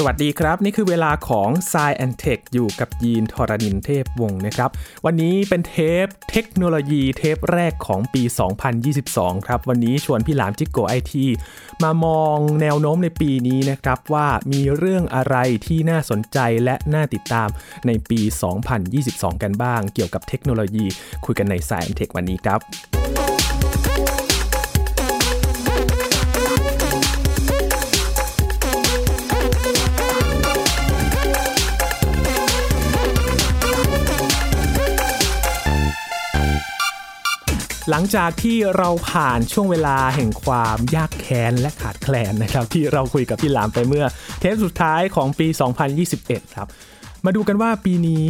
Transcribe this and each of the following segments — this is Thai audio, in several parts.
สวัสดีครับ นี่คือเวลาของ s ซแอนเทคอยู่กับยีนทรณินเทพวงศ์นะครับ วันนี้เป็นเทปเทคโนโลยีเทปแรกของปี 2022 ครับ วันนี้ชวนพี่หลามจิ๊กโก๋ไอทีมามองแนวโน้มในปีนี้นะครับว่ามีเรื่องอะไรที่น่าสนใจและน่าติดตามในปี 2022 กันบ้าง เกี่ยวกับเทคโนโลยีคุยกันใน s ซแอนเทควันนี้ครับ หลังจากที่เราผ่านช่วงเวลาแห่งความยากแค้นและขาดแคลนนะครับ ที่เราคุยกับพี่หลามไปเมื่อ เทปสุดท้ายของปี 2021 ครับ มาดูกันว่าปีนี้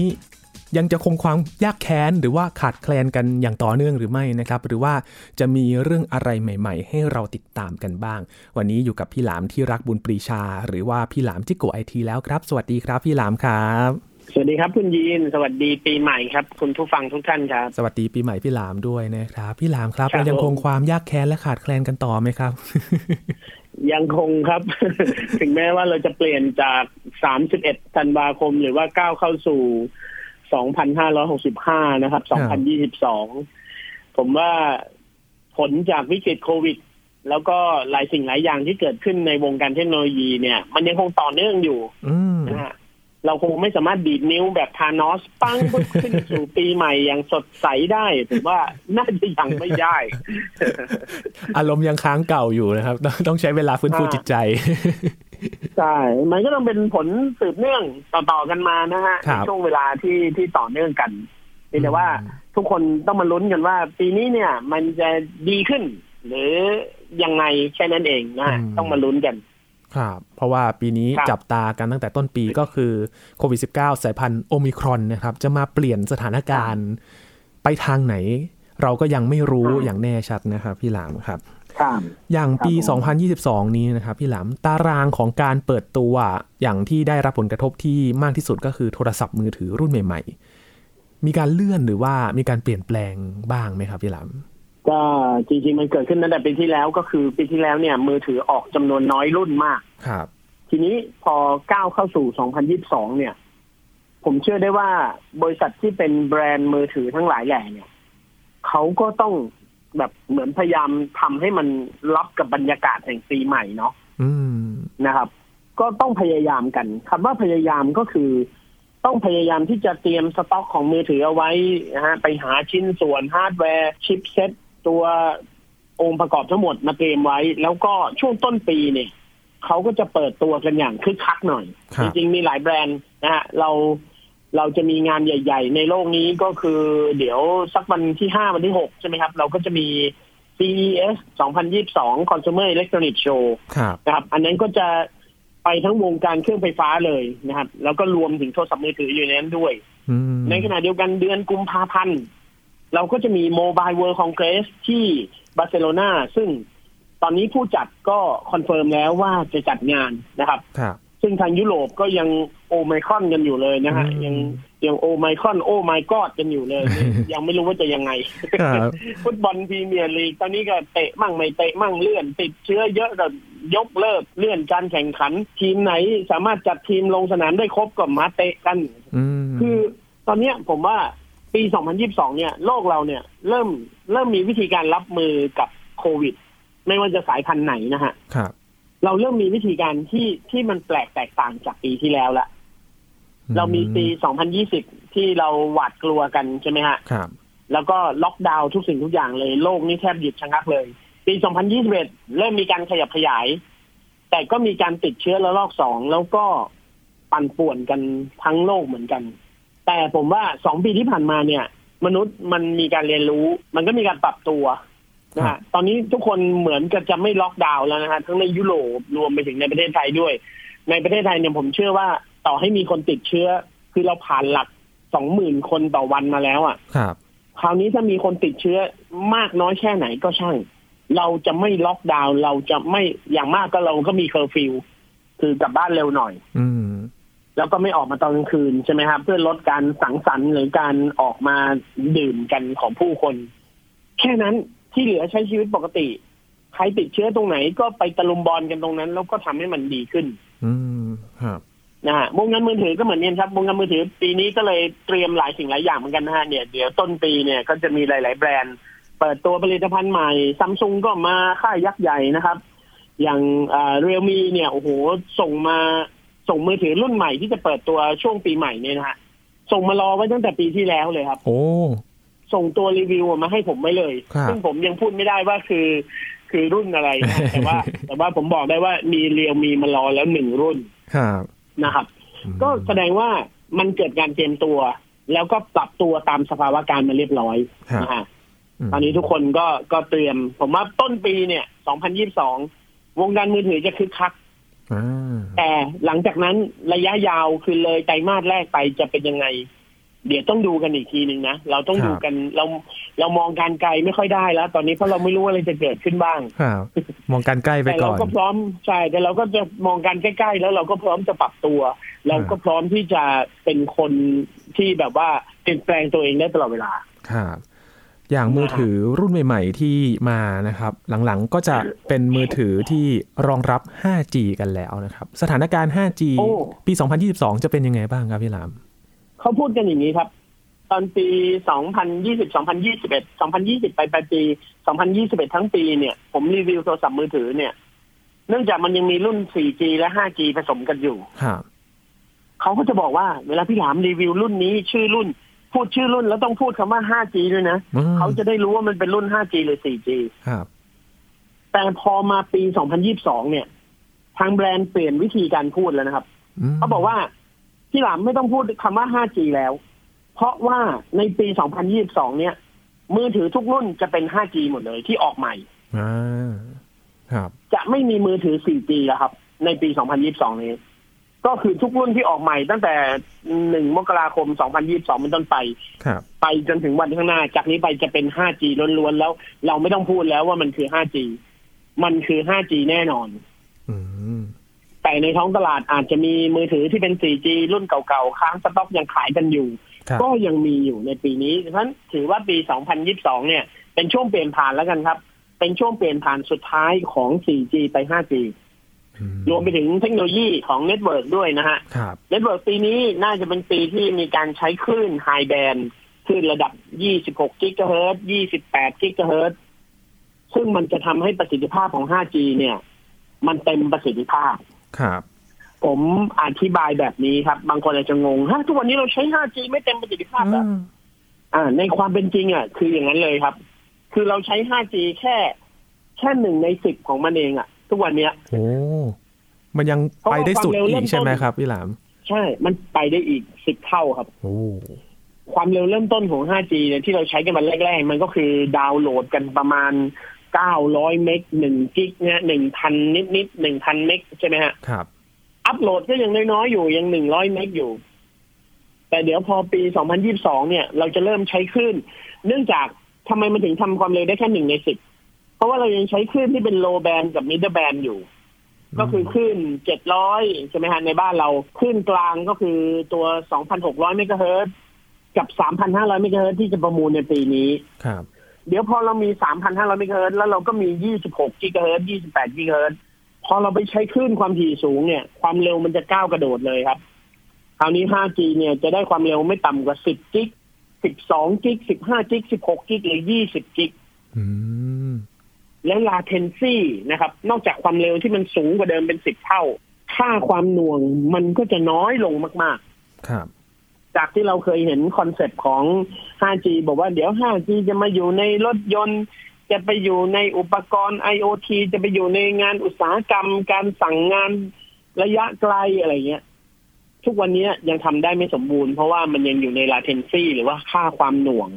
ยังจะคงความยากแค้นหรือว่าขาดแคลนกันอย่างต่อเนื่องหรือไม่นะครับ หรือว่าจะมีเรื่องอะไรใหม่ ๆ ให้เราติดตามกันบ้าง วันนี้อยู่กับพี่หลามที่รักบุญปรีชา หรือว่าพี่หลามจิโกไอทีแล้วครับ สวัสดีครับพี่หลามครับ สวัสดีครับคุณยีน สวัสดีปีใหม่ครับ คุณผู้ฟังทุกท่านครับ สวัสดีปีใหม่พี่หลามด้วยนะครับ พี่หลามครับเรายังคงความยากแค้นและขาดแคลนกันต่อไหมครับ ยังคงครับ ถึงแม้ว่าเราจะเปลี่ยนจาก31ธันวาคม หรือว่าก้าวเข้าสู่2,565นะครับ2022ผมว่าผลจากวิกฤตโควิด แล้วก็หลายสิ่งหลายอย่างที่เกิดขึ้นในวงการเทคโนโลยีเนี่ย มันยังคงต่อเนื่องอยู่นะฮะ เราคงไม่สามารถดีดนิ้วแบบทานอสปังขึ้นสู่ปีใหม่อย่างสดใสได้ถือว่าน่าจะยังไม่ได้ อารมณ์ยังค้างเก่าอยู่นะครับ ต้องใช้เวลาฟื้นฟูจิตใจใช่มันก็ต้องเป็นผลสืบเนื่องต่อๆกันมานะฮะในช่วงเวลาที่ที่ต่อเนื่องกันแต่ว่าทุกคนต้องมาลุ้นกันว่า ปีนี้เนี่ย มันจะดีขึ้น หรือยังไงแค่นั้นเองนะต้องมาลุ้นกัน ครับเพราะว่าปีนี้จับตากันตั้งแต่ต้นปีก็คือโควิด -19 สายพันธุ์โอมิครอนนะครับ จะมาเปลี่ยนสถานการณ์ไปทางไหน เราก็ยังไม่รู้อย่างแน่ชัดนะครับ พี่หลามครับอย่างปี 2022 นี้นะครับ พี่หลามตารางของการเปิดตัวอย่างที่ได้รับผลกระทบที่มากที่สุดก็คือโทรศัพท์มือถือรุ่นใหม่ ๆ มีการเลื่อนหรือว่ามีการเปลี่ยนแปลงบ้างไหมครับ พี่หลาม ก็จริงๆมันเกิดขึ้นตั้งแต่ปีที่แล้วก็คือปีที่แล้วเนี่ย มือถือออกจำนวนน้อยรุ่นมาก ครับ ทีนี้พอก้าวเข้าสู่ 2022 เนี่ย ผมเชื่อได้ว่าบริษัทที่เป็นแบรนด์มือถือทั้งหลายแหล่เนี่ยเขาก็ต้องแบบเหมือนพยายามทำให้มันรับกับบรรยากาศแห่งปีใหม่เนาะนะครับ ก็ต้องพยายามกันคำว่าพยายามก็คือ ต้องพยายามที่จะเตรียมสต็อกของมือถือเอาไว้นะฮะไปหาชิ้นส่วนฮาร์ดแวร์ chipset ตัวองค์ประกอบทั้งหมดมาเตรียมไว้ แล้วก็ช่วงต้นปีเนี่ยเขาก็จะเปิดตัวกันอย่างคึกคักหน่อย จริงๆ มีหลายแบรนด์นะฮะเราเราจะมีงานใหญ่ ๆ ในโลกนี้ก็คือ เดี๋ยวสักวันที่ห้าวันที่หกใช่ไหมครับ เราก็จะมี CES 2022 Consumer Electronic Show นะครับ อันนั้นก็จะไปทั้งวงการเครื่องไฟฟ้าเลยนะครับ แล้วก็รวมถึงโทรศัพท์มือถืออยู่ในนั้นด้วย ในขณะเดียวกันเดือนกุมภาพันธ์ เราก็จะมีโมบายเวิร์ d คอนเกรสที่บาร์เซโลนาซึ่งตอนนี้ผู้จัดก็ confirm แล้วว่าจะจัดงานนะครับ ซึ่งทางยุโรปก็ยังโอไมครอนกันอยู่เลยนะฮะยังยังโอไมครอนโอไมกอดกันอยู่เลย ยังไม่รู้ว่าจะยังไง ฟุตบอลพรีเมียร์ลีกตอนนี้ก็เตะมั่งไม่เตะมั่งเลื่อน ติดเชื้อเยอะก็ยกเลิกเลื่อนการแข่งขัน ทีมไหนสามารถจัดทีมลงสนามได้ครบก็มาเตะกัน คือตอนนี้ผมว่า ปี 2022 เนี่ย โลกเราเนี่ย เริ่มเริ่มมีวิธีการรับมือกับโควิด ไม่ว่าจะสายพันธุ์ไหนนะฮะครับเราเริ่มมีวิธีการที่ที่มันแปลกแตกต่างจากปีที่แล้วละเรามีปี 2020 ที่เราหวาดกลัวกันใช่ไหมฮะครับแล้วก็ล็อกดาวน์ทุกสิ่งทุกอย่างเลย โลกนี้แทบหยุดชะงักเลย ปี 2021 เริ่มมีการขยับขยาย แต่ก็มีการติดเชื้อระลอกสองแล้วก็ปั่นป่วนกันทั้งโลกเหมือนกัน แต่ผมว่าสองปีที่ผ่านมาเนี่ย มนุษย์มันมีการเรียนรู้ มันก็มีการปรับตัวนะฮะตอนนี้ทุกคนเหมือนกับจะไม่ล็อกดาวน์แล้วนะฮะทั้งในยุโรปรวมไปถึงในประเทศไทยด้วย ในประเทศไทยเนี่ยผมเชื่อว่าต่อให้มีคนติดเชื้อ คือเราผ่านหลักสองหมื่นคนต่อวันมาแล้วอะครับ คราวนี้ถ้ามีคนติดเชื้อมากน้อยแค่ไหนก็ช่าง เราจะไม่ล็อกดาวน์เราจะไม่อย่างมากก็เราก็มีเคอร์ฟิวคือกลับบ้านเร็วหน่อย อื แล้วก็ไม่ออกมาตอนกลางคืนใช่ไหมครับเพื่อลดการสังสรรค์หรือการออกมาดื่มกันของผู้คน แค่นั้นที่เหลือใช้ชีวิตปกติ ใครติดเชื้อตรงไหนก็ไปตะลุมบอลกันตรงนั้น แล้วก็ทำให้มันดีขึ้นครับนะฮะวงการมือถือก็เหมือนกันครับวงการมือถือ ปีนี้ก็เลยเตรียมหลายสิ่งหลายอย่างเหมือนกันนะฮะเนี่ยเดี๋ยวต้นปีเนี่ยก็จะมีหลาย ๆ แบรนด์ เปิดตัวผลิตภัณฑ์ใหม่ซัมซุงก็มาค่ายยักษ์ใหญ่นะครับ อย่างเรียลมีเนี่ยโอ้โหส่งมา ส่งมือถือรุ่นใหม่ที่จะเปิดตัวช่วงปีใหม่เนี่ยนะฮะส่งมารอไว้ตั้งแต่ปีที่แล้วเลยครับ โอ้ส่งตัวรีวิวมาให้ผมไว้เลยครับซึ่งผมยังพูดไม่ได้ว่าคือ คือรุ่นอะไรนะแต่ว่า แต่ว่าผมบอกได้ว่ามีเรียวมีมารอแล้วหนึ่งรุ่นครับนะครับ ก็แสดงว่ามันเกิดการเตรียมตัว แล้วก็ปรับตัวตามสภาวะการมาเรียบร้อยครับนะฮะมตอนนี้ทุกคนก็ก็เตรียม ผมว่าต้นปีเนี่ย 2022 วงการมือถือจะคึกคักอ่า แต่หลังจากนั้นระยะยาวคือเลยไตรมาสแรกไปจะเป็นยังไง เดี๋ยวต้องดูกันอีกทีหนึ่งนะ เราต้องดูกันเราเรามองการไกลไม่ค่อยได้แล้ว ตอนนี้เพราะเราไม่รู้ว่าอะไรจะเกิดขึ้นบ้างครับมองการใกล้ไปแต่ก่เราอนก็พร้อมใช่แต่เราก็จะมองกันใกล้ๆแล้วเราก็พร้อมจะปรับตัว เราก็พร้อมที่จะเป็นคนที่แบบว่าเปลี่ยนแปลงตัวเองได้ตลอดเวลาครับ อย่างมือถือรุ่นใหม่ๆที่มานะครับ หลังๆก็จะเป็นมือถือที่รองรับ 5G กันแล้วนะครับ สถานการณ์ 5G โอ้ปี 2022 จะเป็นยังไงบ้างครับพี่หลาม เขาพูดกันอย่างนี้ครับ ตอนปี 2020 2021 2020 ไปปลายปี 2021 ทั้งปีเนี่ย ผมรีวิวโทรศัพท์มือถือเนี่ย เนื่องจากมันยังมีรุ่น 4G และ 5G ผสมกันอยู่ครับเขาก็จะบอกว่าเวลาพี่หลามรีวิวรุ่นนี้ชื่อรุ่น พูดชื่อรุ่นแล้วต้องพูดคำว่า 5G ด้วยนะอืมเขาจะได้รู้ว่ามันเป็นรุ่น 5G หรือ 4G ครับ แต่พอมาปี 2022 เนี่ย ทางแบรนด์เปลี่ยนวิธีการพูดแล้วนะครับมเขาบอกว่าพี่หลามไม่ต้องพูดคำว่า 5G แล้ว เพราะว่าในปี 2022 เนี่ย มือถือทุกรุ่นจะเป็น 5G หมดเลยที่ออกใหม่อ่าครับ จะไม่มีมือถือ 4G แล้วครับ ในปี 2022 นี้ ก็คือทุกรุ่นที่ออกใหม่ตั้งแต่1มกราคม 2022 เป็นต้นไปครับไปจนถึงวันข้างหน้า จากนี้ไปจะเป็น 5G ล้วนๆ แล้ว เราไม่ต้องพูดแล้วว่ามันคือ 5G มันคือ 5G แน่นอนอืมแต่ในท้องตลาดอาจจะมีมือถือที่เป็น 4G รุ่นเก่าๆ ค้างสต็อกยังขายกันอยู่ครับก็ยังมีอยู่ในปีนี้ เพราะฉะนั้นถือว่าปี 2022 เนี่ย เป็นช่วงเปลี่ยนผ่านแล้วกันครับ เป็นช่วงเปลี่ยนผ่านสุดท้ายของ 4G ไป 5G อื รวมไปถึงเทคโนโลยีของ network ด้วยนะฮะครับ network ปีนี้น่าจะเป็นปีที่มีการใช้คลื่น high band คลื่นระดับ 26 กิกะเฮิรตซ์ 28 กิกะเฮิรตซ์ ซึ่งมันจะทำให้ประสิทธิภาพของ 5G เนี่ย มันเต็มประสิทธิภาพ ครับ ผมอธิบายแบบนี้ครับ บางคนอาจจะงงฮะทุกวันนี้เราใช้ 5G ไม่เต็มประสิทธิภาพแล้วอืมอ่า ในความเป็นจริงอะ คืออย่างนั้นเลยครับ คือเราใช้ 5G แค่ แค่หนึ่งในสิบของมันเองอะ ทุกวันเนี้ยโอ้มันยังเพราะไปว่าได้สุดความเร็วอีเริ่กมต้นใช่ไหมครับพี่หลาม ใช่ มันไปได้อีกสิบเท่าครับโอ้ความเร็วเริ่มต้นของ 5G เนี่ยที่เราใช้กันมันแรกๆ มันก็คือดาวน์โหลดกันประมาณ 900 เมกหนึ่งกิกเนี่ยหนึ่งพันนิดๆหนึ่งพันเมกใช่ไหมฮะ ครับ อัปโหลดก็ยังน้อยๆอยู่ยังหนึ่งร้อยเมกอยู่ แต่เดี๋ยวพอปี 2022 เนี่ย เราจะเริ่มใช้คลื่น เนื่องจากทำไมมันถึงทำความเร็วได้แค่หนึ่งในสิบ เพราะว่าเรายังใช้คลื่นที่เป็น low band กับ middle band อยู่ ก็คือคลื่น700ใช่ไหมฮะในบ้านเราคลื่นกลางก็คือตัว2,600เมกะเฮิรตซ์กับ3,500เมกะเฮิรตซ์ที่จะประมูลในปีนี้ครับ เดี๋ยวพอเรามี3,500เมกะเฮิรตซ์แล้วเราก็มี26กิกะเฮิรตซ์28กิกะเฮิรตซ์พอเราไปใช้คลื่นความถี่สูงเนี่ย ความเร็วมันจะก้าวกระโดดเลยครับคราวนี้ 5G เนี่ยจะได้ความเร็วไม่ต่ำกว่า 10 กิก 12 กิก 15 กิก 16 กิก หรือ 20 กิก อืมแล้ว latency นะครับ นอกจากความเร็วที่มันสูงกว่าเดิมเป็น10เท่า ค่าความหน่วงมันก็จะน้อยลงมาก ๆ ครับ จากที่เราเคยเห็น concept ของ 5G บอกว่าเดี๋ยว 5G จะมาอยู่ในรถยนต์ จะไปอยู่ในอุปกรณ์ IoT จะไปอยู่ในงานอุตสาหกรรม การสั่งงานระยะไกลอะไรเงี้ย ทุกวันนี้ยังทำได้ไม่สมบูรณ์เพราะว่ามันยังอยู่ใน latency หรือว่าค่าความหน่วง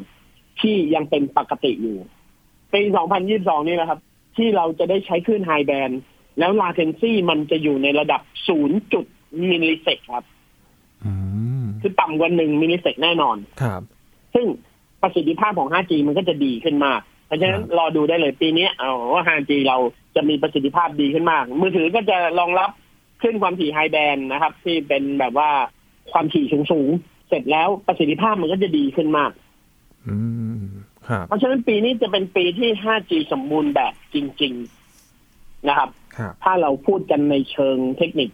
ที่ยังเป็นปกติอยู่ ปี 2022 นี่แหละครับ ที่เราจะได้ใช้คลื่น high bandแล้ว latency มันจะอยู่ในระดับ 0 จุด millisec ครับอืมคือต่ำกว่า1 millisec แน่นอนครับ ซึ่งประสิทธิภาพของ 5G มันก็จะดีขึ้นมาก เพราะฉะนั้นครับรอดูได้เลยปีนี้เอาว่า 5G เราจะมีประสิทธิภาพดีขึ้นมาก มือถือก็จะรองรับคลื่นความถี่ high band นะครับ ที่เป็นแบบว่าความถี่สูงสูงๆเสร็จแล้วประสิทธิภาพมันก็จะดีขึ้นมากอืมครับ เพราะฉะนั้นปีนี้จะเป็นปีที่ 5G สมบูรณ์แบบจริง ๆนะครับครับ ถ้าเราพูดกันในเชิงเทคนิค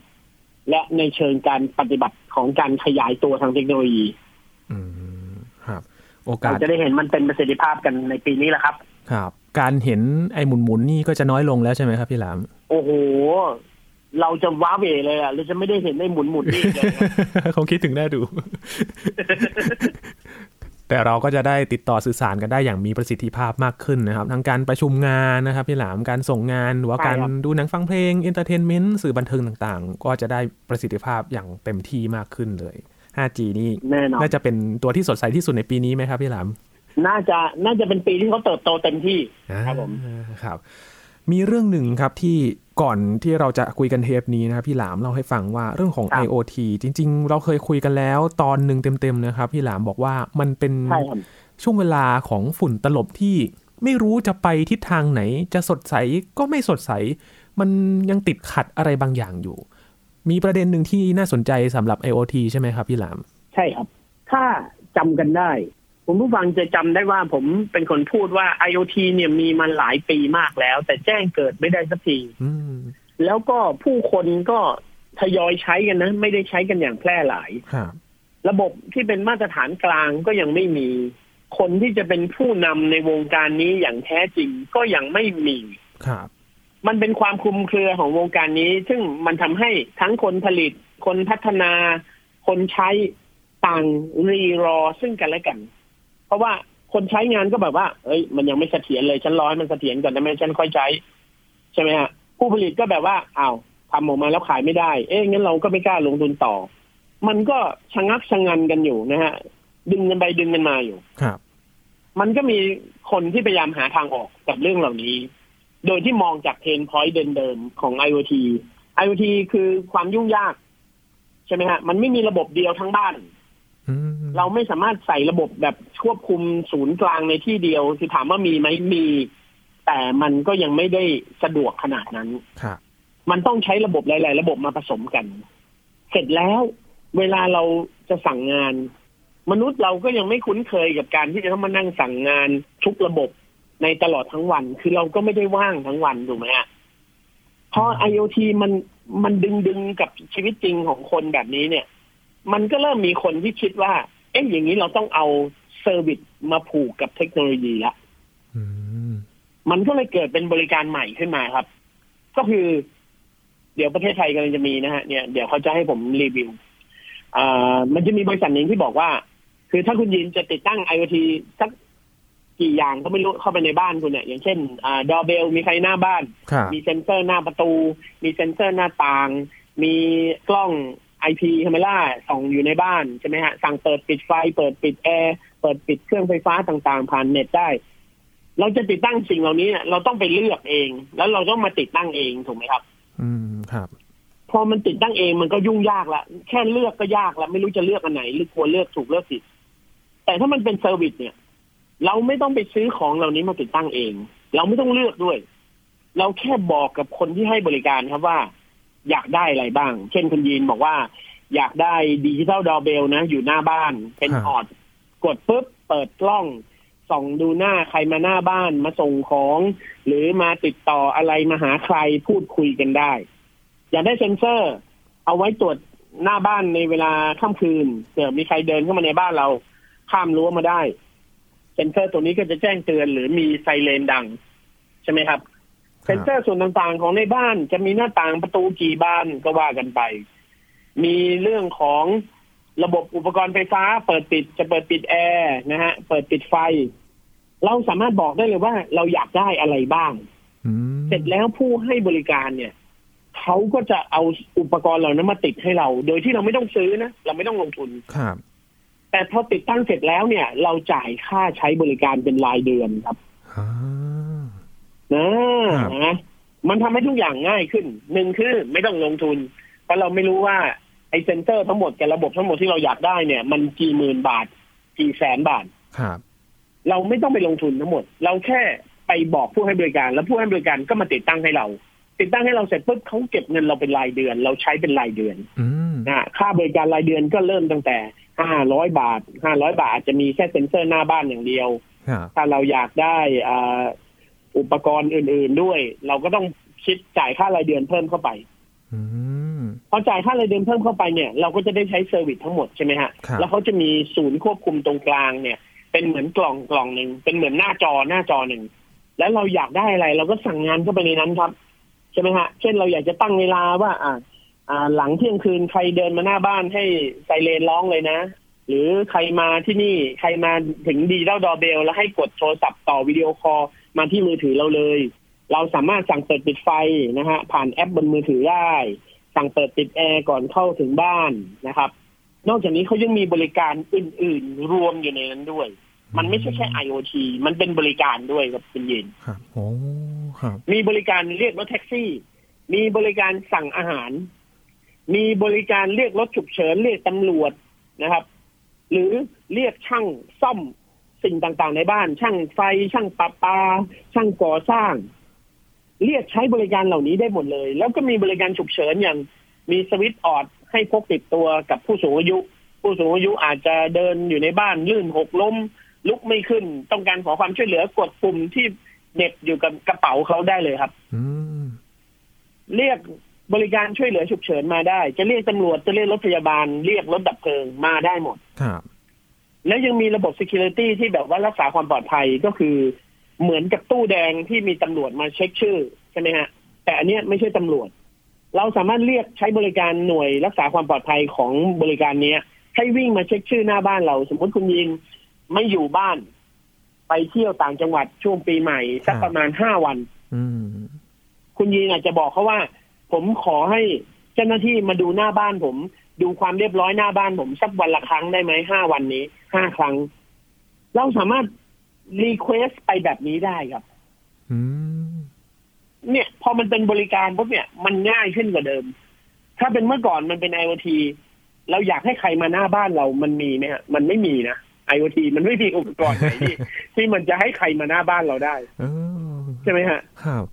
และในเชิงการปฏิบัติของการขยายตัวทางเทคโนโลยีอืมครับ โอกาสเราจะได้เห็นมันเป็นประสิทธิภาพกันในปีนี้แหละครับ ครับ การเห็นไอ้หมุนหมุนๆนี่ก็จะน้อยลงแล้วใช่ไหมครับพี่หลาม โอ้โห เราจะว้าเหวเลยอะเราจะไม่ได้เห็นในหมุนหมุนๆนี่เลยคงคิดถึงน่าดู แต่เราก็จะได้ติดต่อสื่อสารกันได้อย่างมีประสิทธิภาพมากขึ้นนะครับทั้งการประชุมงานนะครับพี่หลามการส่งงานหรือว่าใช่การครับดูหนังฟังเพลง entertainment สื่อบันเทิงต่างๆ ก็จะได้ประสิทธิภาพอย่างเต็มที่มากขึ้นเลย 5G นี่แน่นอนน่าจะเป็นตัวที่สดใสที่สุดในปีนี้ไหมครับพี่หลามน่าจะน่าจะเป็นปีที่เขาเติบโตเต็มที่ครับผมอ่าครับ มีเรื่องหนึ่งครับที่ก่อนที่เราจะคุยกันเทปนี้นะครับพี่หลามเล่าให้ฟังว่าเรื่องของครับ IoT จริง ๆ เราเคยคุยกันแล้วตอนหนึ่งเต็มๆนะครับพี่หลามบอกว่ามันเป็นใช่ครับช่วงเวลาของฝุ่นตลบที่ไม่รู้จะไปทิศทางไหน จะสดใสก็ไม่สดใส มันยังติดขัดอะไรบางอย่างอยู่ มีประเด็นหนึ่งที่น่าสนใจสำหรับ IoT ใช่ไหมครับพี่หลาม ใช่ครับ ถ้าจำกันได้ ผมผู้ฟังจะจำได้ว่าผมเป็นคนพูดว่า IoT เนี่ยมีมาหลายปีมากแล้ว แต่แจ้งเกิดไม่ได้สักทีอืมแล้วก็ผู้คนก็ทยอยใช้กันนะ ไม่ได้ใช้กันอย่างแพร่หลายครับระบบที่เป็นมาตรฐานกลางก็ยังไม่มี คนที่จะเป็นผู้นำในวงการนี้อย่างแท้จริงก็ยังไม่มีครับมันเป็นความคลุมเครือของวงการนี้ ซึ่งมันทำให้ทั้งคนผลิต คนพัฒนา คนใช้ต่างรีรอซึ่งกันและกัน เพราะว่าคนใช้งานก็แบบว่า เอ้ย มันยังไม่เสถียรเลย ฉันรอให้มันเสถียรก่อนได้ไหมฉันค่อยใช้ ใช่ไหมฮะ ผู้ผลิตก็แบบว่าอ้าวทำออกมาแล้วขายไม่ได้ เอ๊ะงั้นเราก็ไม่กล้าลงทุนต่อ มันก็ชะงักชะงันกันอยู่นะฮะ ดึงกันไปดึงกันมาอยู่ ครับ มันก็มีคนที่พยายามหาทางออกกับเรื่องเหล่านี้ โดยที่มองจากเพนพอยต์เดิมๆของ IoT IoT คือความยุ่งยาก ใช่ไหมฮะ มันไม่มีระบบเดียวทั้งบ้านอืม เราไม่สามารถใส่ระบบแบบควบคุมศูนย์กลางในที่เดียว คือถามว่ามีไหมมี แต่มันก็ยังไม่ได้สะดวกขนาดนั้นครับมันต้องใช้ระบบหลาย ๆ ระบบมาผสมกัน เสร็จแล้วเวลาเราจะสั่งงาน มนุษย์เราก็ยังไม่คุ้นเคยกับการที่จะต้องมานั่งสั่งงานทุกระบบในตลอดทั้งวัน คือเราก็ไม่ได้ว่างทั้งวันถูกไหมฮะพอ IoT มันมันดึงดึงกับชีวิตจริงของคนแบบนี้เนี่ย มันก็เริ่มมีคนที่คิดว่า เอ๊ะอย่างนี้เราต้องเอาเซอร์วิสมาผูกกับเทคโนโลยีละอืมมันก็เลยเกิดเป็นบริการใหม่ขึ้นมาครับ ก็คือ เดี๋ยวประเทศไทยกำลังจะมีนะฮะเนี่ยเดี๋ยวเขาจะให้ผมรีวิวอ่ามันจะมีบริษัทหนึ่งที่บอกว่า คือถ้าคุณยินจะติดตั้ง IoT สักกี่อย่างก็ไม่รู้เข้าไปในบ้านคุณเนี่ย อย่างเช่นอ่า doorbell มีใครหน้าบ้านครับมีเซ็นเซอร์หน้าประตู มีเซ็นเซอร์หน้าต่าง มีกล้อง IP คาเมล่าส่องอยู่ในบ้านใช่ไหมฮะ สั่งเปิดปิดไฟ เปิดปิดแอร์ เปิดปิดเครื่องไฟฟ้าต่างๆ ผ่านเน็ตได้ เราจะติดตั้งสิ่งเหล่านี้เนี่ยเราต้องไปเลือกเอง แล้วเราต้องมาติดตั้งเองถูกไหมครับ อืมครับพอมันติดตั้งเองมันก็ยุ่งยากละแค่เลือกก็ยากแล้วไม่รู้จะเลือกอันไหนหรือควรเลือกถูกเลือกผิดแต่ถ้ามันเป็นเซอร์วิสเนี่ย เราไม่ต้องไปซื้อของเหล่านี้มาติดตั้งเอง เราไม่ต้องเลือกด้วย เราแค่บอกกับคนที่ให้บริการครับว่า อยากได้อะไรบ้าง เช่นคุณยีนบอกว่า อยากได้ digital doorbell นะ อยู่หน้าบ้าน เป็นออด กดปุ๊บ เปิดกล้องส่องดูหน้าใครมาหน้าบ้านมาส่งของ หรือมาติดต่ออะไรมาหาใครพูดคุยกันได้ อยากได้เซ็นเซอร์ เอาไว้ตรวจหน้าบ้านในเวลาค่ำคืนเผื่อมีใครเดินเข้ามาในบ้านเรา ข้ามรั้วมาได้ เซ็นเซอร์ตัวนี้ก็จะแจ้งเตือน หรือมีไซเรนดัง ใช่ไหมครับ เซ็นเซอร์ส่วนต่างๆของในบ้านจะมีหน้าต่างประตูกี่บานก็ว่ากันไป มีเรื่องของระบบอุปกรณ์ไฟฟ้า เปิดปิดจะเปิดปิดแอร์นะฮะ เปิดปิดไฟ เราสามารถบอกได้เลยว่าเราอยากได้อะไรบ้างอืมเสร็จแล้วผู้ให้บริการเนี่ยเขาก็จะเอาอุปกรณ์เหล่านั้นมาติดให้เรา โดยที่เราไม่ต้องซื้อนะเราไม่ต้องลงทุนครับ แต่พอติดตั้งเสร็จแล้วเนี่ย เราจ่ายค่าใช้บริการเป็นรายเดือนครับอ่า นะครับนะมันทำให้ทุกอย่างง่ายขึ้นหนึ่งคือไม่ต้องลงทุน เพราะเราไม่รู้ว่าไอ้เซ็นเซอร์ทั้งหมดกับระบบทั้งหมดที่เราอยากได้เนี่ย มันกี่หมื่นบาท กี่แสนบาทครับเราไม่ต้องไปลงทุนทั้งหมด เราแค่ไปบอกผู้ให้บริการ แล้วผู้ให้บริการก็มาติดตั้งให้เรา ติดตั้งให้เราเสร็จปุ๊บเขาเก็บเงินเราเป็นรายเดือน เราใช้เป็นรายเดือนอืมนะค่าบริการรายเดือนก็เริ่มตั้งแต่ห้าร้อยบาทห้าร้อยบาทอาจจะมีแค่เซ็นเซอร์หน้าบ้านอย่างเดียวครับถ้าเราอยากได้ อ่าอุปกรณ์อื่น ๆด้วย เราก็ต้องคิดจ่ายค่ารายเดือนเพิ่มเข้าไปอืมพอจ่ายค่ารายเดือนเพิ่มเข้าไปเนี่ย เราก็จะได้ใช้เซอร์วิสทั้งหมดใช่ไหมฮะครับแล้วเขาจะมีศูนย์ควบคุมตรงกลางเนี่ย เป็นเหมือนกล่องกล่องหนึ่งเป็นเหมือนหน้าจอหน้าจอหนึ่งแล้วเราอยากได้อะไร เราก็สั่งงานเข้าไปในนั้นครับใช่ไหมฮะเช่นเราอยากจะตั้งเวลาว่า อ่าอ่าหลังเที่ยงคืนใครเดินมาหน้าบ้านให้ไซเรนร้องเลยนะหรือใครมาที่นี่ใครมาถึงดีเด้า doorbell แล้วให้กดโทรศัพท์ต่อวิดีโอคอล มาที่มือถือเราเลย เราสามารถสั่งเปิดปิดไฟนะฮะผ่านแอปบนมือถือได้ สั่งเปิดปิดแอร์ก่อนเข้าถึงบ้านนะครับ นอกจากนี้เขายังมีบริการอื่น ๆ รวมอยู่ในนั้นด้วย มันไม่ใช่แค่ IoT มันเป็นบริการด้วยครับคุณยินครับโอ้ครับมีบริการเรียกรถแท็กซี่ มีบริการสั่งอาหาร มีบริการเรียกรถฉุกเฉินเรียกตำรวจนะครับ หรือเรียกช่างซ่อม สิ่งต่างๆ ในบ้าน ช่างไฟ ช่างประปา ช่างก่อสร้าง เรียกใช้บริการเหล่านี้ได้หมดเลย แล้วก็มีบริการฉุกเฉินอย่างมีสวิตช์ออดให้พกติดตัวกับผู้สูงอายุ ผู้สูงอายุอาจจะเดินอยู่ในบ้านลื่นหกล้ม ลุกไม่ขึ้น ต้องการขอความช่วยเหลือกดปุ่มที่เหน็บอยู่กับกระเป๋าเขาได้เลยครับอืมเรียกบริการช่วยเหลือฉุกเฉินมาได้ จะเรียกตำรวจจะเรียกรถพยาบาล เรียกรถดับเพลิงมาได้หมดครับ และยังมีระบบ security ที่แบบว่ารักษาความปลอดภัยก็คือเหมือนกับตู้แดงที่มีตำรวจมาเช็คชื่อใช่ไหมฮะ แต่อันเนี้ยไม่ใช่ตำรวจ เราสามารถเรียกใช้บริการหน่วยรักษาความปลอดภัยของบริการเนี้ย ให้วิ่งมาเช็คชื่อหน้าบ้านเรา สมมติคุณยินไม่อยู่บ้าน ไปเที่ยวต่างจังหวัดช่วงปีใหม่สักประมาณห้าวันอืมคุณยีนอาจจะบอกเขาว่า ผมขอให้เจ้าหน้าที่มาดูหน้าบ้านผม ดูความเรียบร้อยหน้าบ้านผมสักวันละครั้งได้ไหมห้าวันนี้ห้าครั้ง เราสามารถรีเควสไปแบบนี้ได้ครับอืมเนี่ย พอมันเป็นบริการปุ๊บเนี่ย มันง่ายขึ้นกว่าเดิม ถ้าเป็นเมื่อก่อนมันเป็น IoT เราอยากให้ใครมาหน้าบ้านเรามันมีไหมฮะมันไม่มีนะ IoT มันไม่มีอุปกรณ์ไหนที่ที่มันจะให้ใครมาหน้าบ้านเราได้เออใช่ไหมฮะครับ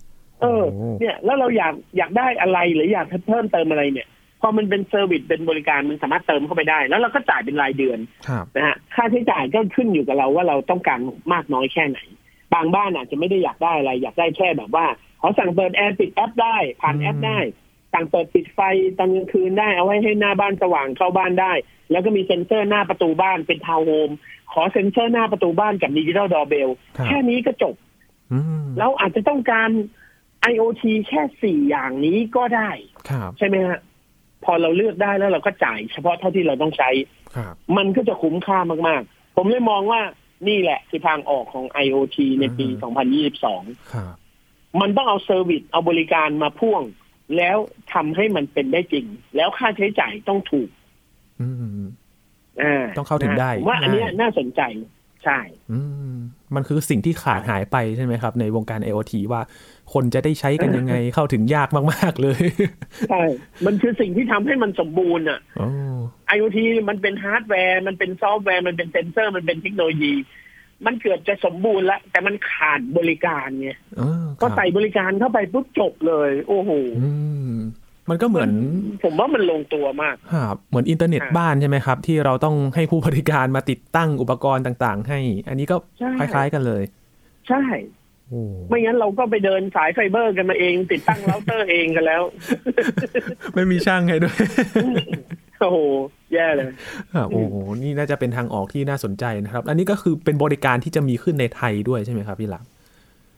เออโอ้เนี่ย แล้วเราอยากอยากได้อะไรหรืออยากเพิ่มเติมอะไรเนี่ย พอมันเป็นเซอร์วิสเป็นบริการมันสามารถเติมเข้าไปได้ แล้วเราก็จ่ายเป็นรายเดือนครับนะฮะค่าใช้จ่ายก็ขึ้นอยู่กับเราว่าเราต้องการมากน้อยแค่ไหน บางบ้านอาจจะไม่ได้อยากได้อะไร อยากได้แค่แบบว่าขอสั่งเปิดแอร์ปิดแอปได้ผ่านแอปได้สั่งเปิดปิดไฟตอนกลางคืนได้เอาไว้ให้หน้าบ้านสว่างเข้าบ้านได้ แล้วก็มีเซ็นเซอร์หน้าประตูบ้านเป็นทาวน์โฮมขอเซ็นเซอร์หน้าประตูบ้านกับดิจิทัลดอเบลครับแค่นี้ก็จบอืมเราอาจจะต้องการ IoT แค่สี่อย่างนี้ก็ได้ครับใช่ไหมฮะ พอเราเลือกได้แล้วเราก็จ่ายเฉพาะเท่าที่เราต้องใช้ครับมันก็จะคุ้มค่ามากๆ ผมเลยมองว่านี่แหละคือทางออกของ IoT ในปีอืม2022ครับมันต้องเอา service เอาบริการมาพ่วง แล้วทำให้มันเป็นได้จริง แล้วค่าใช้จ่ายต้องถูกอืมอ่าต้องเข้าถึงได้ผมว่าอันเนี้ยง่ายน่าสนใจ ใช่อืมมันคือสิ่งที่ขาดหายไปใช่ไหมครับ ในวงการ IoT ว่า คนจะได้ใช้กันยังไงเข้าถึงยากมาก ๆ เลย ใช่ มันคือสิ่งที่ทำให้มันสมบูรณ์อะโอ้ IoT มันเป็นฮาร์ดแวร์ มันเป็นซอฟต์แวร์ มันเป็นเซนเซอร์ มันเป็นเทคโนโลยี มันเกือบจะสมบูรณ์แล้ว แต่มันขาดบริการไงเออก็ครับใส่บริการเข้าไปปุ๊บจบเลย โอ้โหอืมมันก็เหมือน ผมว่ามันลงตัวมากครับเหมือนอินเทอร์เน็ตครับบ้านใช่ไหมครับ ที่เราต้องให้ผู้บริการมาติดตั้งอุปกรณ์ต่าง ๆ ให้ อันนี้ก็ใช่คล้าย ๆ กันเลย ใช่โอ้ ไม่งั้นเราก็ไปเดินสายไฟเบอร์กันมาเอง ติดตั้งเราเตอร์เองกันแล้ว ไม่มีช่างให้ด้วยโอ้โหแย่เลยครับโอ้โหนี่น่าจะเป็นทางออกที่น่าสนใจนะครับ อันนี้ก็คือเป็นบริการที่จะมีขึ้นในไทยด้วยใช่ไหมครับพี่หลาม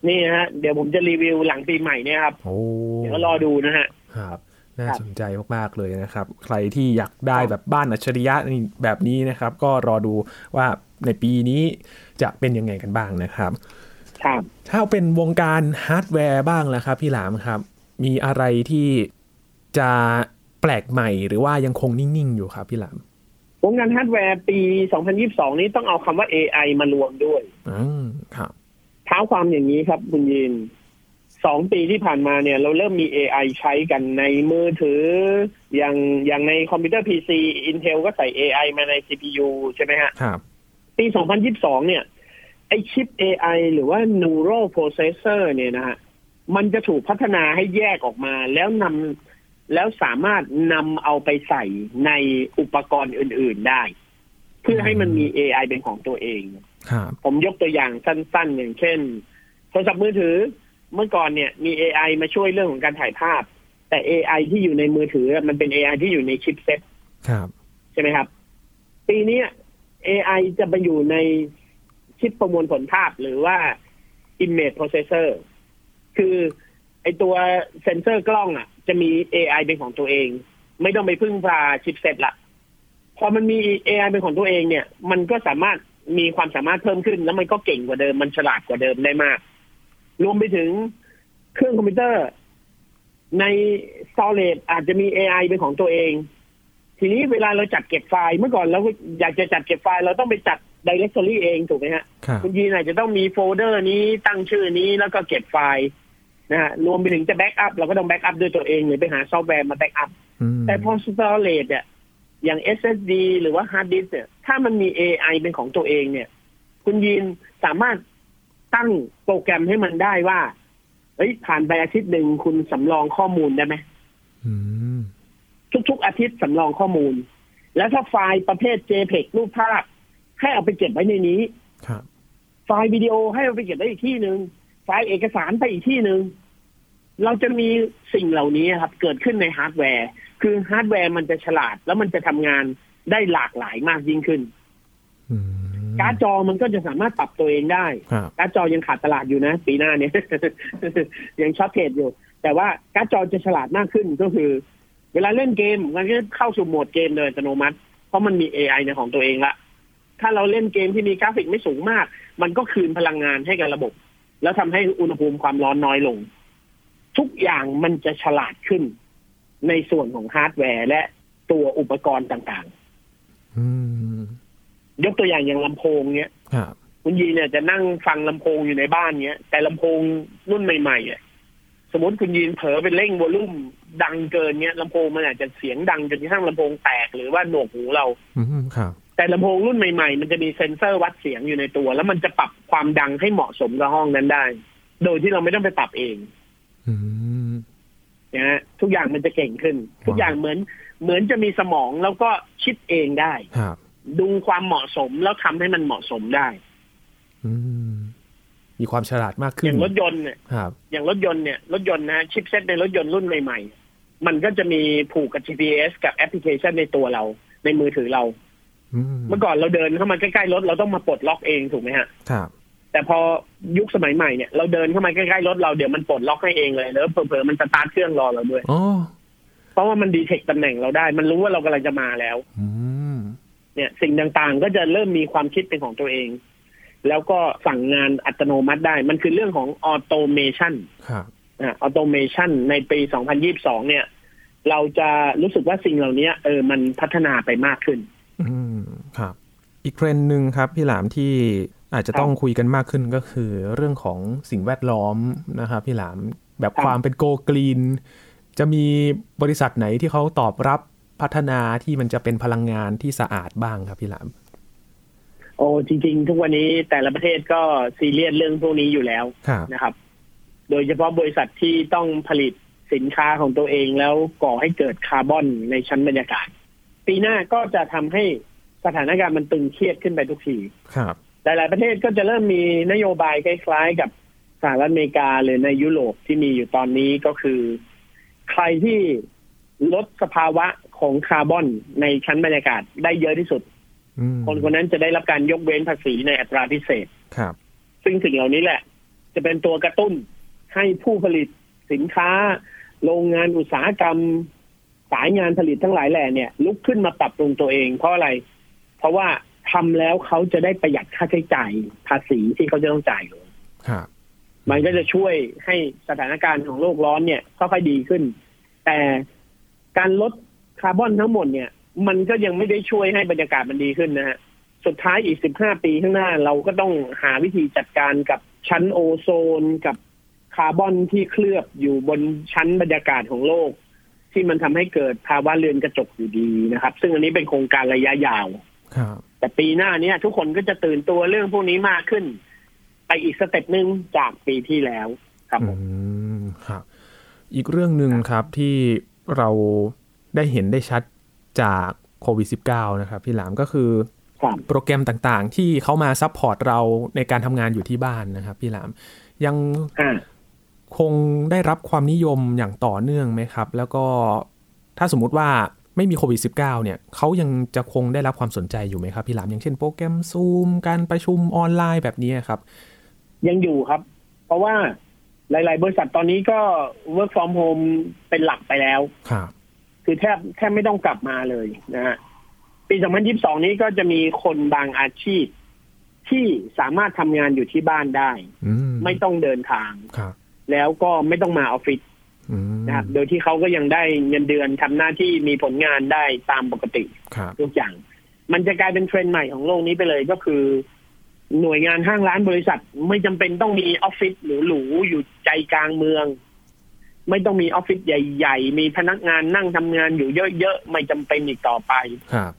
นี่ฮะ เดี๋ยวผมจะรีวิวหลังปีใหม่เนี่ยครับโอ้เดี๋ยวรอดูนะฮะครับน่าครับสนใจมากๆเลยนะครับ ใครที่อยากได้แบบบ้านอัจฉริยะนี่แบบนี้นะครับ ก็รอดูว่าในปีนี้จะเป็นยังไงกันบ้างนะครับ ครับถ้าเป็นวงการฮาร์ดแวร์บ้างแล้วครับพี่หลามครับ มีอะไรที่จะแปลกใหม่หรือว่ายังคงนิ่ง ๆ อยู่ครับพี่หลามวงการฮาร์ดแวร์ปี 2022 นี้ต้องเอาคำว่า AI มารวมด้วยอืมครับเท้าความอย่างนี้ครับคุณยีนสองปีที่ผ่านมาเนี่ยเราเริ่มมี AI ใช้กันในมือถือ อย่างอย่างในคอมพิวเตอร์ PC Intel ก็ใส่ AI มาใน CPU ใช่ไหมฮะครับปี 2022 เนี่ย ไอชิป AI หรือว่า neural processor เนี่ยนะฮะมันจะถูกพัฒนาให้แยกออกมา แล้วนำแล้วสามารถนำเอาไปใส่ในอุปกรณ์อื่น ๆได้ เพื่อให้มันมี AI เป็นของตัวเองครับผมยกตัวอย่างสั้น ๆ อย่างเช่น โทรศัพท์มือถือเมื่อก่อนเนี่ยมี AI มาช่วยเรื่องของการถ่ายภาพ แต่ AI ที่อยู่ในมือถือ มันเป็น AI ที่อยู่ในชิปเซ็ตครับใช่ไหมครับ ปีนี้ AI จะไปอยู่ใน ชิปประมวลผลภาพหรือว่า image processor คือไอตัวเซนเซอร์กล้องอะ จะมี AI เป็นของตัวเอง ไม่ต้องไปพึ่งพาชิปเซ็ตละพอมันมี AI เป็นของตัวเองเนี่ย มันก็สามารถมีความสามารถเพิ่มขึ้น แล้วมันก็เก่งกว่าเดิมมันฉลาดกว่าเดิมได้มาก รวมไปถึงเครื่องคอมพิวเตอร์ ใน storage อาจจะมี AI เป็นของตัวเอง ทีนี้เวลาเราจัดเก็บไฟล์เมื่อก่อนเราอยากจะจัดเก็บไฟล์เราต้องไปจัด directory เองถูกไหมฮะครับคุณยีนอาจจะต้องมีโฟลเดอร์นี้ตั้งชื่อนี้แล้วก็เก็บไฟล์นะฮะรวมไปถึงจะ backup เราก็ต้อง backup ด้วยตัวเองหรือไปหาซอฟต์แวร์มา backup อืมแต่พอ storage เนี่ยอย่าง SSD หรือว่า hard disk เนี่ยถ้ามันมี AI เป็นของตัวเองเนี่ย คุณยีนสามารถตั้งโปรแกรมให้มันได้ว่าเฮ้ยผ่านไปอาทิตย์หนึ่งคุณสำรองข้อมูลได้ไหมอืมทุกๆอาทิตย์สำรองข้อมูล แล้วถ้าไฟล์ประเภท JPEG รูปภาพ ให้เอาไปเก็บไว้ในนี้ครับไฟล์วิดีโอให้เอาไปเก็บไว้อีกที่หนึ่งไฟล์เอกสารไปอีกที่หนึ่งเราจะมีสิ่งเหล่านี้ครับ เกิดขึ้นในฮาร์ดแวร์ คือฮาร์ดแวร์มันจะฉลาด แล้วมันจะทำงานได้หลากหลายมากยิ่งขึ้นอืมการ์ดจอมันก็จะสามารถปรับตัวเองได้ครับการ์ดจอยังขาดตลาดอยู่นะ ปีหน้าเนี่ยยัง shortage อยู่ แต่ว่าการ์ดจอจะฉลาดมากขึ้นก็คือ เวลาเล่นเกมมันก็เข้าสู่โหมดเกมโดยอัตโนมัติ เพราะมันมี AI ในของตัวเองละ ถ้าเราเล่นเกมที่มีกราฟิกไม่สูงมาก มันก็คืนพลังงานให้กับระบบ แล้วทำให้อุณหภูมิความร้อนน้อยลง ทุกอย่างมันจะฉลาดขึ้น ในส่วนของฮาร์ดแวร์และตัวอุปกรณ์ต่างอืมๆยกตัวอย่างอย่างลำโพงเนี้ยครับคุณยีเนี่ยจะนั่งฟังลำโพงอยู่ในบ้านเนี้ย แต่ลำโพงรุ่นใหม่ๆอะสมมติคุณยีนเผลอไปเร่งวอลลุ่มดังเกินเนี้ยลำโพงมันอาจจะเสียงดังจนกระทั่งลำโพงแตกหรือว่าหนวกหูเราอืมครับ แต่ลำโพงรุ่นใหม่ๆ มันจะมีเซ็นเซอร์วัดเสียงอยู่ในตัว แล้วมันจะปรับความดังให้เหมาะสมกับห้องนั้นได้ โดยที่เราไม่ต้องไปปรับเองอืมนะฮะทุกอย่างมันจะเก่งขึ้น ทุกอย่างเหมือนเหมือนจะมีสมองแล้วก็คิดเองได้ครับดูความเหมาะสมแล้วทำให้มันเหมาะสมได้อืมมีความฉลาดมากอขึ้นย่างรถยนต์เนี่ยครับอย่างรถยนต์เนี่ยรถยนต์นะชิปเซ็ตในรถยนต์รุ่นใหม่ ๆ มันก็จะมีผูกกับ GPS กับแอปพลิเคชันในตัวเรา ในมือถือเราอืม เมื่อก่อนเราเดินเข้ามาใกล้ๆรถเราต้องมาปลดล็อกเองถูกไหมฮะครับแต่พอยุคสมัยใหม่เนี่ยเราเดินเข้ามาใกล้ๆรถเราเดี๋ยวมันปลดล็อกให้เองเลยแล้วเผลอๆมันสตาร์ทเครื่องรอเราด้วยอ๋อเพราะว่ามัน detect ตำแหน่งเราได้ มันรู้ว่าเรากำลังจะมาแล้วอืมเนี่ย สิ่งต่างๆก็จะเริ่มมีความคิดเป็นของตัวเอง แล้วก็สั่งงานอัตโนมัติได้ มันคือเรื่องของ automation ครับ automation ในปี 2022 เนี่ย เราจะรู้สึกว่าสิ่งเหล่านี้เออมันพัฒนาไปมากขึ้น อืมครับ อีกเทรนด์หนึ่งครับพี่หลามที่อาจจะต้องคุยกันมากขึ้นก็คือเรื่องของสิ่งแวดล้อมนะครับพี่หลามแบบครับความเป็นโกกรีน จะมีบริษัทไหนที่เขาตอบรับพัฒนาที่มันจะเป็นพลังงานที่สะอาดบ้างครับพี่หลาม โอ้จริง ๆ ทุกวันนี้แต่ละประเทศก็ซีเรียสเรื่องพวกนี้อยู่แล้วครับนะครับ โดยเฉพาะบริษัทที่ต้องผลิตสินค้าของตัวเองแล้วก่อให้เกิดคาร์บอนในชั้นบรรยากาศ ปีหน้าก็จะทำให้ สถานการณ์มันตึงเครียดขึ้นไปทุกทีครับ หลาย ๆ ประเทศก็จะเริ่มมีนโยบายคล้าย ๆ กับสหรัฐอเมริกาหรือในยุโรปที่มีอยู่ตอนนี้ก็คือ ใครที่ลดสภาวะของคาร์บอนในชั้นบรรยากาศได้เยอะที่สุดอืมคนคนนั้นจะได้รับการยกเว้นภาษีในอัตราพิเศษครับ ซึ่งสิ่งเหล่านี้แหละ จะเป็นตัวกระตุ้นให้ผู้ผลิตสินค้า โรงงานอุตสาหกรรม สายงานผลิตทั้งหลายแหล่เนี่ย ลุกขึ้นมาปรับปรุงตัวเองเพราะอะไร เพราะว่าทำแล้วเขาจะได้ประหยัดค่าใช้จ่ายภาษีที่เขาจะต้องจ่ายลงครับมันก็จะช่วยให้สถานการณ์ของโลกร้อนเนี่ยค่อยๆดีขึ้น แต่การลดคาร์บอนทั้งหมดเนี่ย มันก็ยังไม่ได้ช่วยให้บรรยากาศมันดีขึ้นนะฮะสุดท้ายอีก15ปีข้างหน้า เราก็ต้องหาวิธีจัดการกับชั้นโอโซนกับคาร์บอนที่เคลือบอยู่บนชั้นบรรยากาศของโลก ที่มันทำให้เกิดภาวะเรือนกระจกอยู่ดีนะครับ ซึ่งอันนี้เป็นโครงการระยะยาวครับ แต่ปีหน้าเนี้ยทุกคนก็จะตื่นตัวเรื่องพวกนี้มากขึ้น ไปอีกสเต็ปหนึ่งจากปีที่แล้วครับผมอืมครับ อีกเรื่องหนึ่งครับที่เราได้เห็นได้ชัดจากโควิด -19 นะครับ พี่หลามก็คือครับโปรแกรมต่างๆ ที่เขามา support เราในการทำงานอยู่ที่บ้านนะครับ พี่หลามยังอ่าคงได้รับความนิยมอย่างต่อเนื่องไหมครับ แล้วก็ถ้าสมมุติว่า ไม่มีโควิด -19 เนี่ยเขายังจะคงได้รับความสนใจอยู่ไหมครับ พี่หลามอย่างเช่นโปรแกรมซูมการประชุมออนไลน์แบบนี้ครับ ยังอยู่ครับ เพราะว่าหลาย ๆ บริษัทตอนนี้ก็ work from home เป็นหลักไปแล้วครับคือแทบแทบไม่ต้องกลับมาเลยนะฮะปี 2022 นี้ก็จะมีคนบางอาชีพ ที่สามารถทำงานอยู่ที่บ้านได้อืมไม่ต้องเดินทางครับแล้วก็ไม่ต้องมาออฟฟิศอืม นะครับ โดยที่เขาก็ยังได้เงินเดือนทำหน้าที่มีผลงานได้ตามปกติครับทุกอย่าง มันจะกลายเป็นเทรนด์ใหม่ของโลกนี้ไปเลยก็คือ หน่วยงานห้างร้านบริษัท ไม่จำเป็นต้องมีออฟฟิศหรูๆอยู่ใจกลางเมือง ไม่ต้องมีออฟฟิศใหญ่ ๆ มีพนักงานนั่งทำงานอยู่เยอะๆไม่จำเป็นอีกต่อไปครับ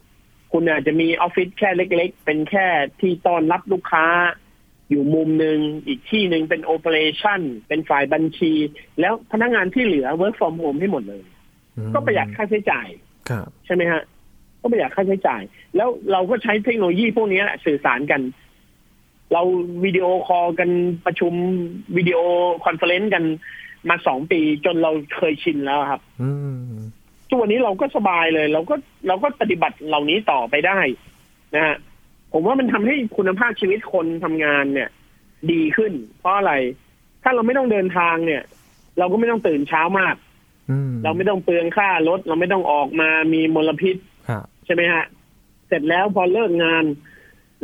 คุณอาจจะมีออฟฟิศแค่เล็ก ๆ เป็นแค่ที่ต้อนรับลูกค้า อยู่มุมหนึ่งอีกที่หนึ่งเป็น operation เป็นฝ่ายบัญชี แล้วพนักงานที่เหลือ work from home ให้หมดเลยอืมก็ประหยัดค่าใช้จ่ายครับใช่ไหมฮะ ก็ประหยัดค่าใช้จ่าย แล้วเราก็ใช้เทคโนโลยีพวกนี้แหละสื่อสารกัน เราวิดีโอคอลกันประชุม video conference กันมาสองปีจนเราเคยชินแล้วครับอืมทุกวันนี้เราก็สบายเลย เราก็เราก็ปฏิบัติเหล่านี้ต่อไปได้นะฮะ ผมว่ามันทำให้คุณภาพชีวิตคนทำงานเนี่ย ดีขึ้น เพราะอะไร ถ้าเราไม่ต้องเดินทางเนี่ย เราก็ไม่ต้องตื่นเช้ามากอืมเราไม่ต้องเปลืองค่ารถ เราไม่ต้องออกมามีมลพิษครับใช่ไหมฮะ เสร็จแล้วพอเลิกงาน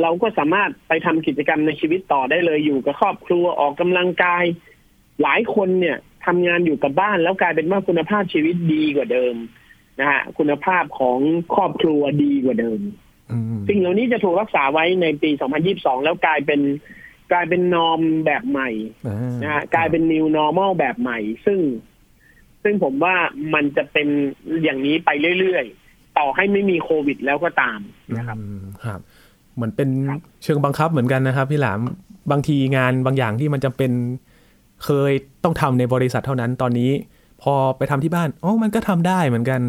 เราก็สามารถไปทำกิจกรรมในชีวิตต่อได้เลยอยู่กับครอบครัวออกกำลังกาย หลายคนเนี่ยทำงานอยู่กับบ้านแล้วกลายเป็นว่าคุณภาพชีวิตดีกว่าเดิมนะฮะคุณภาพของครอบครัวดีกว่าเดิมอืม สิ่งเหล่านี้จะถูกรักษาไว้ในปี 2022 แล้วกลายเป็นกลายเป็นนอมแบบใหม่อ่านะฮะกลายเป็น new normal แบบใหม่ ซึ่ง ซึ่งผมว่ามันจะเป็นอย่างนี้ไปเรื่อยๆ ต่อให้ไม่มีโควิดแล้วก็ตามนะครับอืมครับ เหมือนเป็นครับเชิงบังคับเหมือนกันนะครับ พี่หลามบางทีงานบางอย่างที่มันจำเป็นเคยต้องทำในบริษัทเท่านั้นตอนนี้ พอไปทำที่บ้านอ๋อมันก็ทำได้เหมือนกัน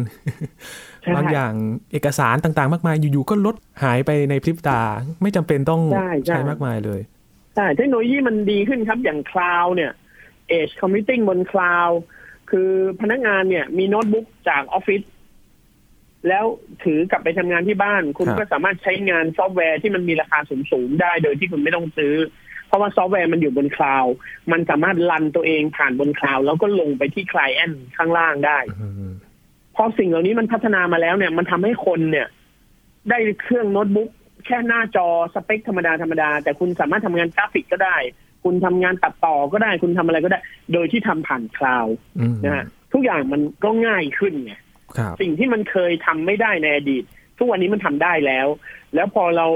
ใช่ บางอย่างเอกสารต่างๆ มากมายอยู่ๆก็ลดหายไปในพริบตา ไม่จำเป็นต้องใช่ใช่ใช้มากมายเลยใช่เทคโนโลยีมันดีขึ้นครับอย่าง cloud เนี่ย Edge Computing บน cloud คือพนักงานเนี่ยมีโน้ตบุ๊กจากออฟฟิศแล้วถือกลับไปทำงานที่บ้าน คุณครับก็สามารถใช้งานซอฟต์แวร์ที่มันมีราคาสูงๆได้โดยที่คุณไม่ต้องซื้อ เพราะว่าซอฟต์แวร์มันอยู่บน cloud มันสามารถ run ตัวเองผ่านบน cloud แล้วก็ลงไปที่ client ข้างล่างได้อืม พอสิ่งเหล่านี้มันพัฒนามาแล้วเนี่ย มันทำให้คนเนี่ย ได้เครื่องโน้ตบุ๊กแค่หน้าจอสเปคธรรมดาธรรมดา แต่คุณสามารถทำงานกราฟิกก็ได้ คุณทำงานตัดต่อก็ได้ คุณทำอะไรก็ได้ โดยที่ทำผ่าน cloud อืมนะฮะทุกอย่างมันก็ง่ายขึ้นไงครับสิ่งที่มันเคยทำไม่ได้ในอดีต ทุกวันนี้มันทำได้แล้ว แล้วพอเรา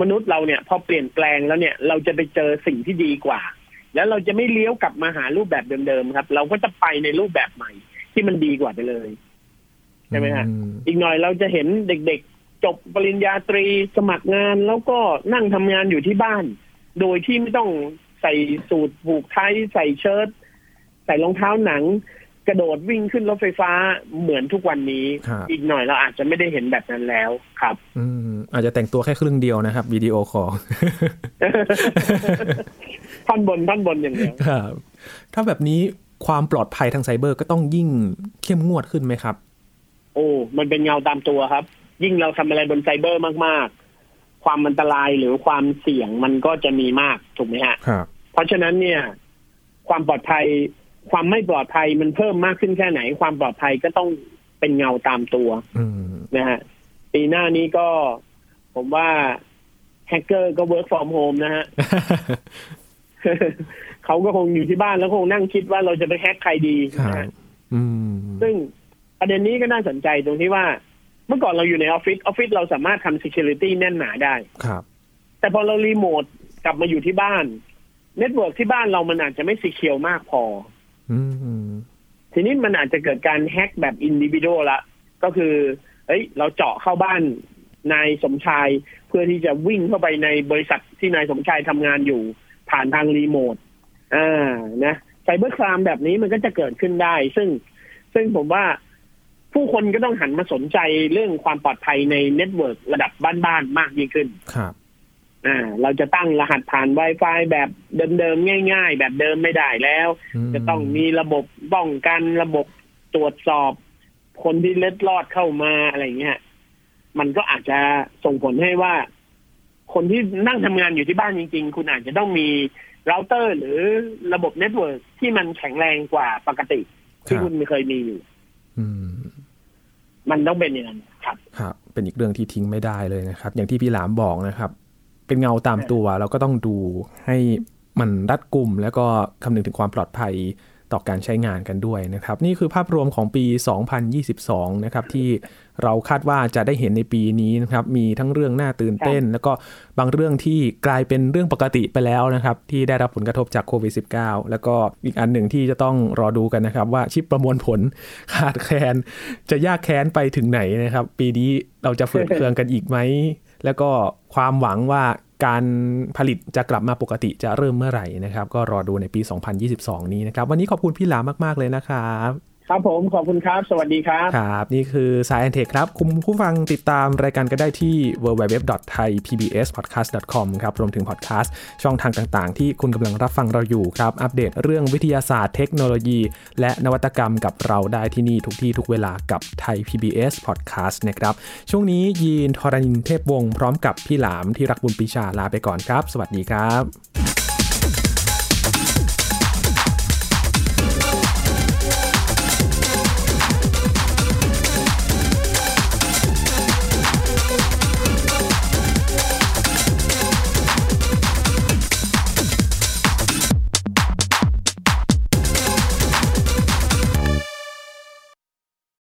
มนุษย์เราเนี่ย พอเปลี่ยนแปลงแล้วเนี่ย เราจะไปเจอสิ่งที่ดีกว่า แล้วเราจะไม่เลี้ยวกลับมาหารูปแบบเดิมๆครับ เราก็จะไปในรูปแบบใหม่ ที่มันดีกว่าไปเลย ใช่ไหมฮะอืมอีกหน่อยเราจะเห็นเด็กๆ จบปริญญาตรีสมัครงานแล้วก็นั่งทำงานอยู่ที่บ้าน โดยที่ไม่ต้องใส่สูทผูกไทยใส่เชิ้ตใส่รองเท้าหนัง กระโดดวิ่งขึ้นรถไฟฟ้าเหมือนทุกวันนี้ครับอีกหน่อยเราอาจจะไม่ได้เห็นแบบนั้นแล้วครับ อืมอาจจะแต่งตัวแค่ครึ่งเดียวนะครับวิดีโอคอลท่อนบนท่อนบนอย่างเดียวครับ ถ้าแบบนี้ความปลอดภัยทางไซเบอร์ก็ต้องยิ่งเข้มงวดขึ้นไหมครับโอ้มันเป็นเงาตามตัวครับ ยิ่งเราทำอะไรบนไซเบอร์มากๆ ความอันตรายหรือความเสี่ยงมันก็จะมีมากถูกไหมฮะครับเพราะฉะนั้นเนี่ย ความปลอดภัย ความไม่ปลอดภัยมันเพิ่มมากขึ้นแค่ไหน ความปลอดภัยก็ต้องเป็นเงาตามตัวอืมนะฮะปีหน้านี้ก็ผมว่าแฮกเกอร์ก็ work from home นะฮะเขาก็คงอยู่ที่บ้านแล้วคงนั่งคิดว่าเราจะไปแฮกใครดีครันะบฮะอืมซึ่ง ประเด็นนี้ก็น่าสนใจตรงที่ว่า เมื่อก่อนเราอยู่ในออฟฟิศออฟฟิศเราสามารถทำ security แน่นหนาได้ครับ แต่พอเรารีโมทกลับมาอยู่ที่บ้าน network ที่บ้านเรามันอาจจะไม่ secure มากพออืมทีนี้มันอาจจะเกิดการแฮ็กแบบอินดิวิ a l ละ ก็คือเฮ้ย เราเจาะเข้าบ้านนายสมชายเพื่อที่จะวิ่งเข้าไปในบริษัทที่นายสมชายทำงานอยู่ ผ่านทางรีโมทอ่านะ cybercrime แบบนี้มันก็จะเกิดขึ้นได้ ซึ่งซึ่งผมว่า ผู้คนก็ต้องหันมาสนใจเรื่องความปลอดภัยใน network ระดับบ้านๆมากยิ่งขึ้น ครับอ่าเราจะตั้งรหัสผ่าน Wi-Fi แบบเดิมๆง่าย ๆ แบบเดิมไม่ได้แล้ว จะต้องมีระบบป้องกันระบบตรวจสอบ คนที่เล็ดลอดเข้ามาอะไรเงี้ยมันก็อาจจะส่งผลให้ว่า คนที่นั่งทำงานอยู่ที่บ้านจริง ๆ คุณอาจจะต้องมีเราเตอร์ หรือระบบ network ที่มันแข็งแรงกว่าปกติ ที่คุณเคยมีอยู่อื มันต้องเป็นอย่างนั้นครับครับเป็นอีกเรื่องที่ทิ้งไม่ได้เลยนะครับ อย่างที่พี่หลามบอกนะครับ เป็นเงาตามตัวเราก็ต้องดูให้มันรัดกุมแล้วก็คำนึงถึงความปลอดภัยต่อการใช้งานกันด้วยนะครับ นี่คือภาพรวมของปี 2022 นะครับที่ เราคาดว่าจะได้เห็นในปีนี้นะครับ มีทั้งเรื่องน่าตื่นเต้น แล้วก็บางเรื่องที่กลายเป็นเรื่องปกติไปแล้วนะครับ ที่ได้รับผลกระทบจากโควิด -19 แล้วก็อีกอันหนึ่งที่จะต้องรอดูกันนะครับ ว่าชิปประมวลผลขาดแคลนจะยากแค้นไปถึงไหนนะครับ ปีนี้เราจะฝืดเคืองกันอีกไหมแล้วก็ความหวังว่าการผลิตจะกลับมาปกติจะเริ่มเมื่อไหร่นะครับ ก็รอดูในปี 2022 นี้นะครับ วันนี้ขอบคุณพี่หลามาก ๆ เลยนะครับ ครับผมขอบคุณครับ สวัสดีครับ ครับ นี่คือสายแอนเทคครับ คุณผู้ฟังติดตามรายการก็ได้ที่ www.thaipbspodcast.com ครับ รวมถึงพอดแคสต์ช่องทางต่างๆ ที่คุณกำลังรับฟังเราอยู่ครับ อัปเดตเรื่องวิทยาศาสตร์เทคโนโลยี และนวัตกรรมกับเราได้ที่นี่ทุกที่ทุกเวลากับไทย PBS Podcast นะครับ ช่วงนี้ยีนทรณินเทพวงศ์พร้อมกับพี่หลามที่รักบุญปิชาลาไปก่อนครับ สวัสดีครับ